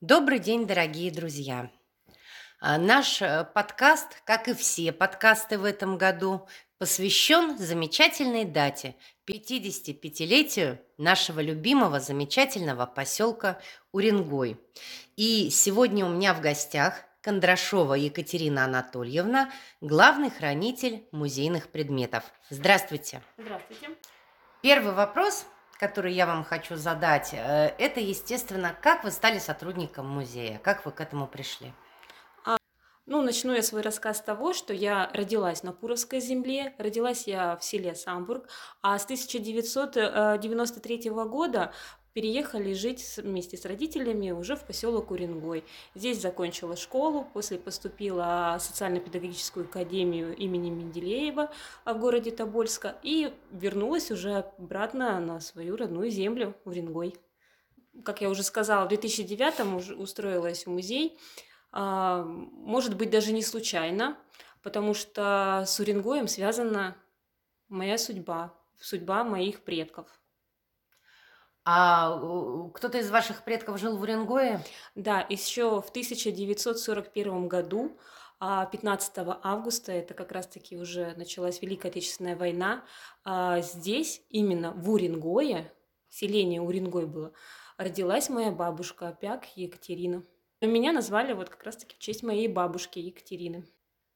Добрый день, дорогие друзья! А, Наш э, подкаст, как и все подкасты в этом году, посвящен замечательной дате – 55-летию нашего любимого замечательного поселка Уренгой. И сегодня у меня в гостях Кондрашова Екатерина Анатольевна, главный хранитель музейных предметов. Здравствуйте! Здравствуйте. Первый вопрос, который я вам хочу задать, э, это, естественно, как вы стали сотрудником музея, как вы к этому пришли? Ну, начну я свой рассказ с того, что я родилась на Пуровской земле, родилась я в селе Самбург, а с 1993 года переехали жить вместе с родителями уже в поселок Уренгой. Здесь закончила школу, после поступила в социально-педагогическую академию имени Менделеева а, в городе Тобольска и вернулась уже обратно на свою родную землю Уренгой. Как я уже сказала, в 2009 уже устроилась в музей, а, может быть, даже не случайно, потому что с Уренгоем связана моя судьба, судьба моих предков. А кто-то из ваших предков жил в Уренгое? Да, еще в 1941 году, а, 15 августа, это как раз-таки уже началась Великая Отечественная война, а, здесь, именно в Уренгое, селение Уренгой было, родилась моя бабушка Опяк Екатерина. Меня назвали вот как раз-таки в честь моей бабушки Екатерины.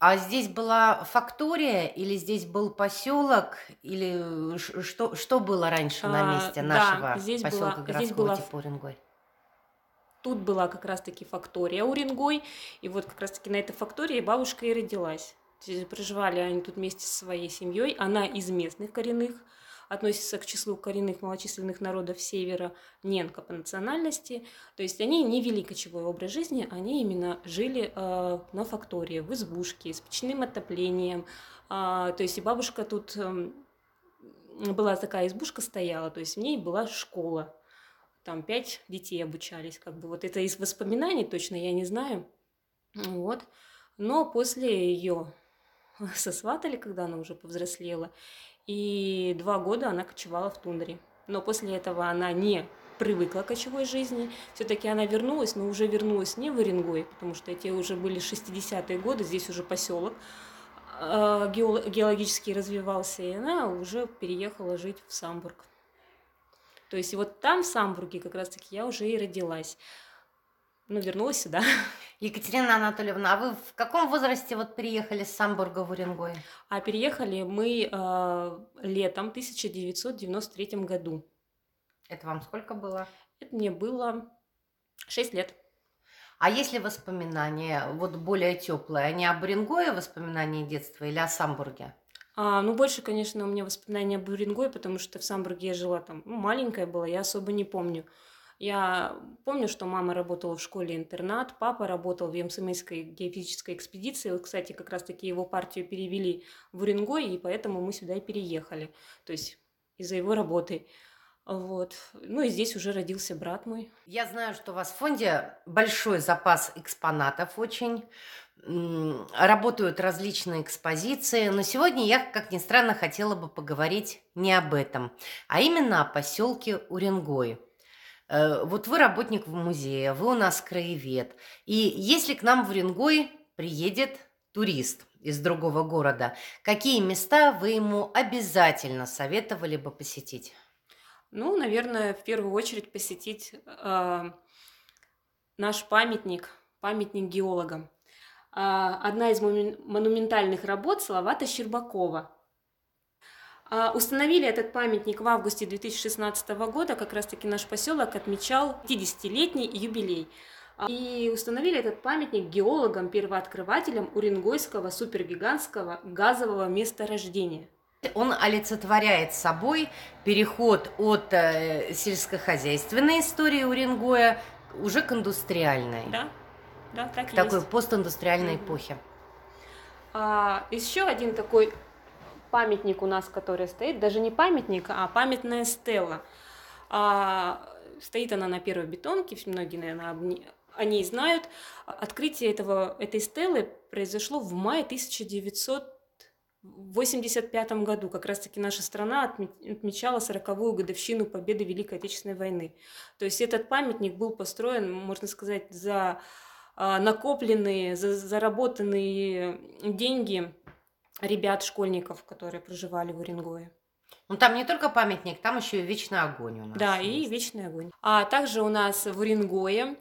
А здесь была фактория или здесь был поселок или что что было раньше на А, месте да, нашего здесь поселка была- здесь городского была типа Уренгой? Тут была как раз-таки фактория Уренгой, и вот как раз-таки на этой фактории бабушка и родилась. Проживали они тут вместе со своей семьей. Она из местных коренных, относится к числу коренных малочисленных народов Севера, ненка по национальности. То есть они не вели кочевой образ жизни, они именно жили э, на фактории, в избушке, с печным отоплением. А, то есть и бабушка тут эм, была такая избушка стояла, то есть в ней была школа там пять детей обучались, как бы вот это из воспоминаний точно я не знаю, вот. Но после ее сосватали, когда она уже повзрослела, и два года она кочевала в тундре. Но после этого она не привыкла к кочевой жизни. Все-таки она вернулась, но уже вернулась не в Уренгой, потому что эти уже были 60-е годы, здесь уже поселок а, геол- геологически развивался, и она уже переехала жить в Самбург. То есть вот там, в Самбурге, как раз-таки я уже и родилась. Ну, вернулась сюда. Екатерина Анатольевна, а вы в каком возрасте вот приехали с Самбурга в Уренгой? А переехали мы э, летом 1993 году. Это вам сколько было? Это мне было 6 лет. А есть ли воспоминания вот более теплые? Они об Уренгое воспоминания детства или о Самбурге? А, ну, больше, конечно, у меня воспоминания об Уренгое, потому что в Самбурге я жила там, ну, маленькая была, я особо не помню. Я помню, что мама работала в школе-интернат, папа работал в Ямсымейской геофизической экспедиции. Вот, кстати, как раз-таки его партию перевели в Уренгой, и поэтому мы сюда и переехали. То есть из-за его работы. Вот. Ну и здесь уже родился брат мой. Я знаю, что у вас в фонде большой запас экспонатов очень. Работают различные экспозиции, но сегодня я, как ни странно, хотела бы поговорить не об этом, а именно о поселке Уренгой. Э, Вот вы работник в музее, вы у нас краевед. И если к нам в Уренгой приедет турист из другого города, какие места вы ему обязательно советовали бы посетить? Ну, наверное, в первую очередь посетить э, наш памятник, памятник геологам. А, одна из монументальных работ Салавата Щербакова. А, Установили этот памятник в августе 2016 года, как раз-таки наш поселок отмечал 50-летний юбилей. А, И установили этот памятник геологам, первооткрывателям Уренгойского супергигантского газового месторождения. Он олицетворяет собой переход от э, сельскохозяйственной истории Уренгоя уже к индустриальной, Да, да, так такой есть. постиндустриальной Мгм. эпохе. А, еще один такой памятник у нас, который стоит, даже не памятник, а памятная стела. А, стоит она на первой бетонке, многие, наверное, об о ней знают. Открытие этого, этой стелы произошло в мае 1900 В 1985 году как раз-таки наша страна отмечала 40-ю годовщину победы Великой Отечественной войны. То есть этот памятник был построен, можно сказать, за а, накопленные, за заработанные деньги ребят, школьников, которые проживали в Уренгое. Ну, там не только памятник, там еще и вечный огонь у нас. Да, есть. и вечный огонь. А также у нас в Уренгое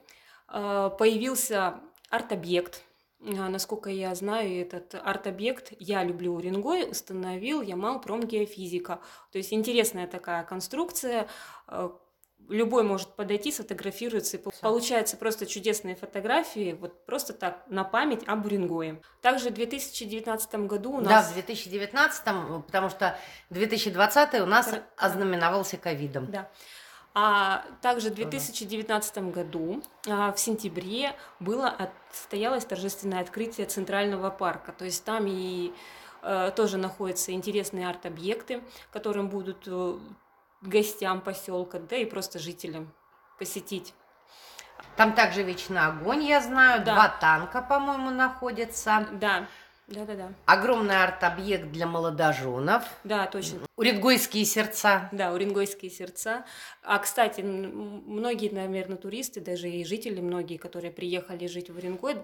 а, появился арт-объект. А, насколько я знаю, этот арт-объект «Я люблю Уренгой» установил Ямал Промгеофизика. То есть интересная такая конструкция, любой может подойти, сфотографируется, и получается просто чудесные фотографии, вот просто так, на память об Уренгое. Также в 2019 году у нас... Да, в 2019, потому что 2020 у нас Пар... ознаменовался ковидом. Да. А также в 2019 году, а, в сентябре, было состоялось торжественное открытие Центрального парка. То есть там и э, тоже находятся интересные арт-объекты, которым будут э, гостям поселка, да и просто жителям посетить. Там также вечный огонь, я знаю, да. два танка, по-моему, находятся. Да, да, да, да. Огромный арт-объект для молодоженов. Да, точно. Уренгойские сердца. Да, уренгойские сердца. А, кстати, многие, наверное, туристы, даже и жители, многие, которые приехали жить в Уренгой,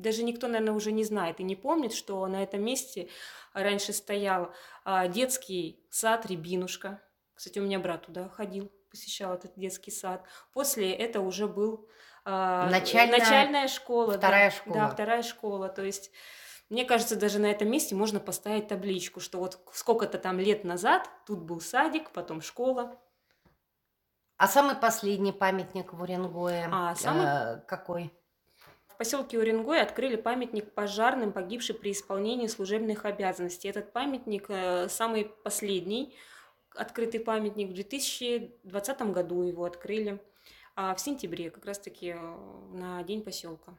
даже никто, наверное, уже не знает и не помнит, что на этом месте раньше стоял а, детский сад «Рябинушка», кстати, у меня брат туда ходил, посещал этот детский сад. После это уже был э, начальная, начальная школа. Вторая да, школа. Да, вторая школа. То есть мне кажется, даже на этом месте можно поставить табличку, что вот сколько-то там лет назад тут был садик, потом школа. А самый последний памятник в Уренгое а, самый... э, какой? В поселке Уренгой открыли памятник пожарным, погибшим при исполнении служебных обязанностей. Этот памятник э, самый последний открытый памятник. В 2020 году его открыли, а в сентябре, как раз-таки э, на День поселка.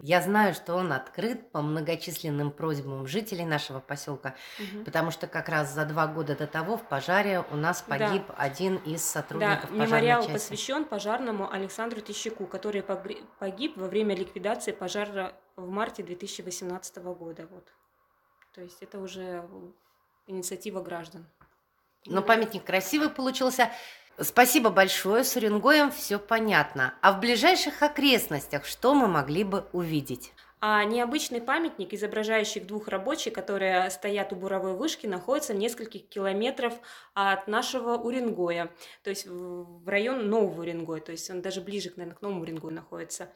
Я знаю, что он открыт по многочисленным просьбам жителей нашего поселка, угу. потому что как раз за два года до того в пожаре у нас погиб да. один из сотрудников да, мемориал части. посвящен пожарному Александру Тищаку, который погиб во время ликвидации пожара в марте 2018 года. Вот. То есть это уже инициатива граждан. Но памятник красивый получился. Спасибо большое, с Уренгоем все понятно. А в ближайших окрестностях что мы могли бы увидеть? А необычный памятник, изображающий двух рабочих, которые стоят у буровой вышки, находится в нескольких километров от нашего Уренгоя, то есть в район Нового Уренгоя, то есть он даже ближе, наверное, к Новому Уренгою находится.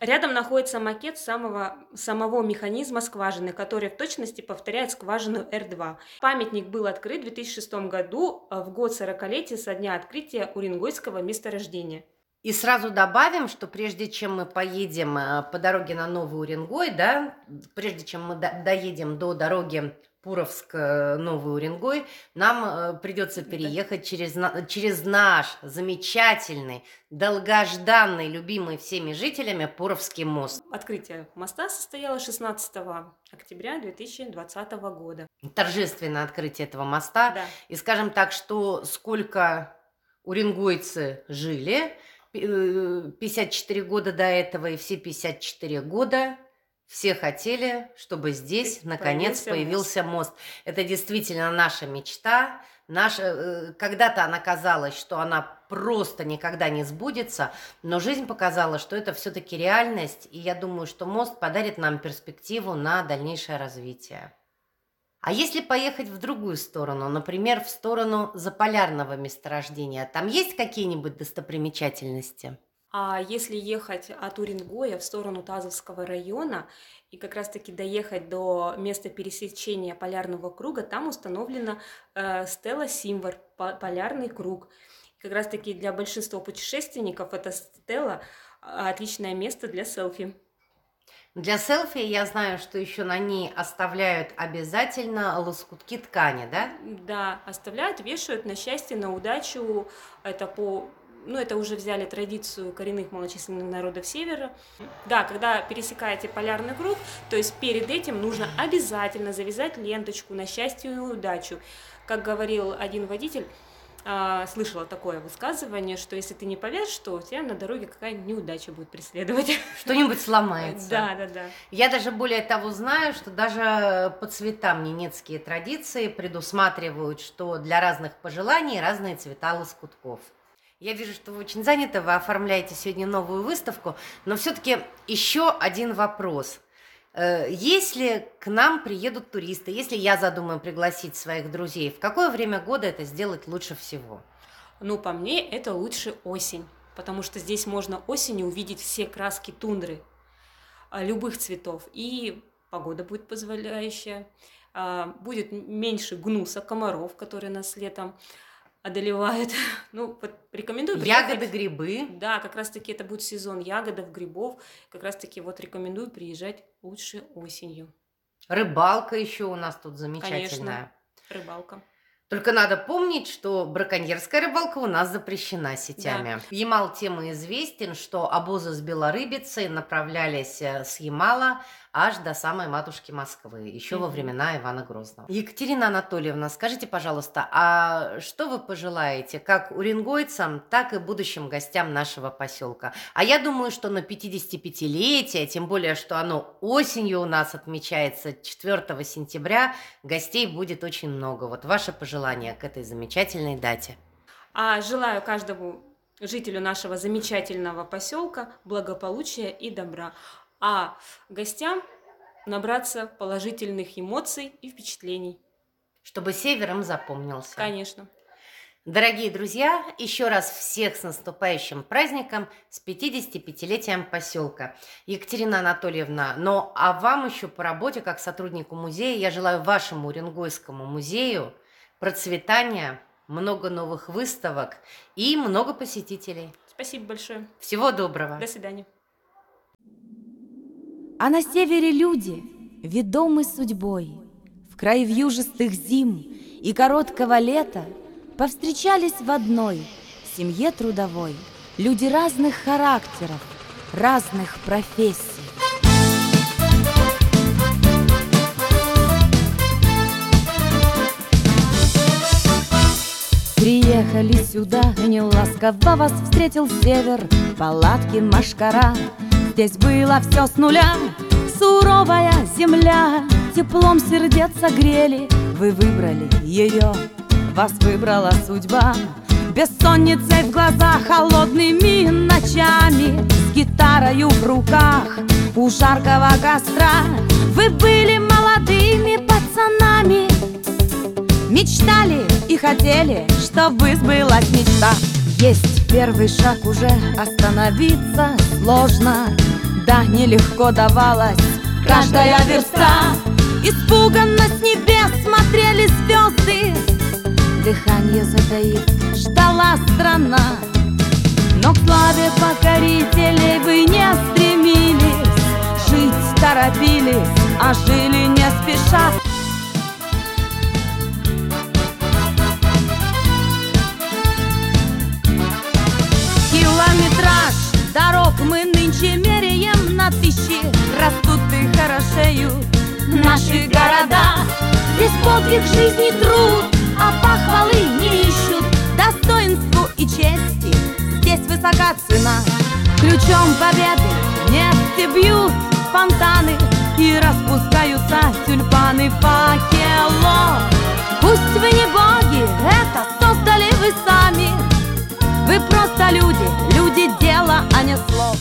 Рядом находится макет самого, самого механизма скважины, который в точности повторяет скважину R2. Памятник был открыт в 2006 году, в год 40-летия со дня открытия Уренгойского месторождения. И сразу добавим, что прежде чем мы поедем э, по дороге на Новый Уренгой, да, прежде чем мы доедем до дороги Пуровск-Новый Уренгой, нам э, придется переехать через, через наш замечательный, долгожданный, любимый всеми жителями Пуровский мост. Открытие моста состоялось 16 октября 2020 года. Торжественное открытие этого моста. Да. И скажем так, что сколько уренгойцы жили – 54 года до этого и все 54 года все хотели, чтобы здесь наконец появился, мост. мост. Это действительно наша мечта. Наша, э, когда-то она казалась, что она просто никогда не сбудется, но жизнь показала, что это все-таки реальность, и я думаю, что мост подарит нам перспективу на дальнейшее развитие. А если поехать в другую сторону, например, в сторону заполярного месторождения, там есть какие-нибудь достопримечательности? А если ехать от Уренгоя в сторону Тазовского района и как раз-таки доехать до места пересечения полярного круга, там установлена э, стела Симвар, полярный круг. И как раз-таки для большинства путешественников эта стела а, отличное место для селфи. Для селфи я знаю, что еще на ней оставляют обязательно лоскутки ткани, да? Да, оставляют, вешают на счастье, на удачу. Это по ну, это уже взяли традицию коренных малочисленных народов Севера. Да, когда пересекаете полярный круг, то есть перед этим нужно обязательно завязать ленточку на счастье и удачу. Как говорил один водитель, а, слышала такое высказывание, что если ты не повяжешь, то тебя на дороге какая-нибудь неудача будет преследовать. Что-нибудь сломается. Да, да, да. Я даже более того знаю, что даже по цветам ненецкие традиции предусматривают, что для разных пожеланий разные цвета лоскутков. Я вижу, что вы очень заняты, вы оформляете сегодня новую выставку, но все-таки еще один вопрос. Э, если к нам приедут туристы, если я задумаю пригласить своих друзей, в какое время года это сделать лучше всего? Ну, по мне, это лучше осень, потому что здесь можно осенью увидеть все краски тундры а, любых цветов, и погода будет позволяющая, а, будет меньше гнуса, комаров, которые нас летом одолевает. Ну, вот рекомендую приехать. Ягоды, грибы. Да, как раз-таки это будет сезон ягодов, грибов. Как раз-таки вот рекомендую приезжать лучше осенью. Рыбалка еще у нас тут замечательная. Конечно, рыбалка. Только надо помнить, что браконьерская рыбалка у нас запрещена сетями. Да. Ямал тема известен, что обозы с белорыбицей направлялись э, с Ямала аж до самой матушки Москвы, еще mm-hmm. во времена Ивана Грозного. Екатерина Анатольевна, скажите, пожалуйста, а что вы пожелаете как уренгойцам, так и будущим гостям нашего поселка? А я думаю, что на 55-летие, тем более, что оно осенью у нас отмечается 4 сентября, гостей будет очень много. Вот ваше пожелание к этой замечательной дате. А желаю каждому жителю нашего замечательного поселка благополучия и добра а гостям набраться положительных эмоций и впечатлений. Чтобы севером запомнился. Конечно. Дорогие друзья, еще раз всех с наступающим праздником, с 55-летием поселка. Екатерина Анатольевна, но а вам еще по работе, как сотруднику музея, я желаю вашему Уренгойскому музею процветания, много новых выставок и много посетителей. Спасибо большое. Всего доброго. До свидания. А на севере люди, ведомы судьбой, В край вьюжистых зим и короткого лета Повстречались в одной семье трудовой. Люди разных характеров, разных профессий. Приехали сюда, не ласково вас встретил север, Палатки машкара, Здесь было все с нуля, суровая земля Теплом сердец согрели, вы выбрали ее Вас выбрала судьба. Бессонницей в глазах, холодными ночами. С гитарою в руках, у жаркого костра. Вы были молодыми пацанами. Мечтали и хотели, чтобы сбылась мечта. Есть первый шаг уже остановиться сложно Да, нелегко давалась. Каждая верста Испуганно с небес смотрели звезды. Дыхание затаив, ждала страна. Но к славе покорителей вы не стремились. Жить торопились, а жили не спеша. Дорог мы тысячи Растут и хорошеют. Наши города Здесь подвиг жизни труд, а похвалы не ищут. Достоинству и чести здесь высока цена. Ключом победы нефти бьют фонтаны И распускаются тюльпаны факелов Пусть вы не боги, это создали вы сами. Вы просто люди, люди дела, а не слов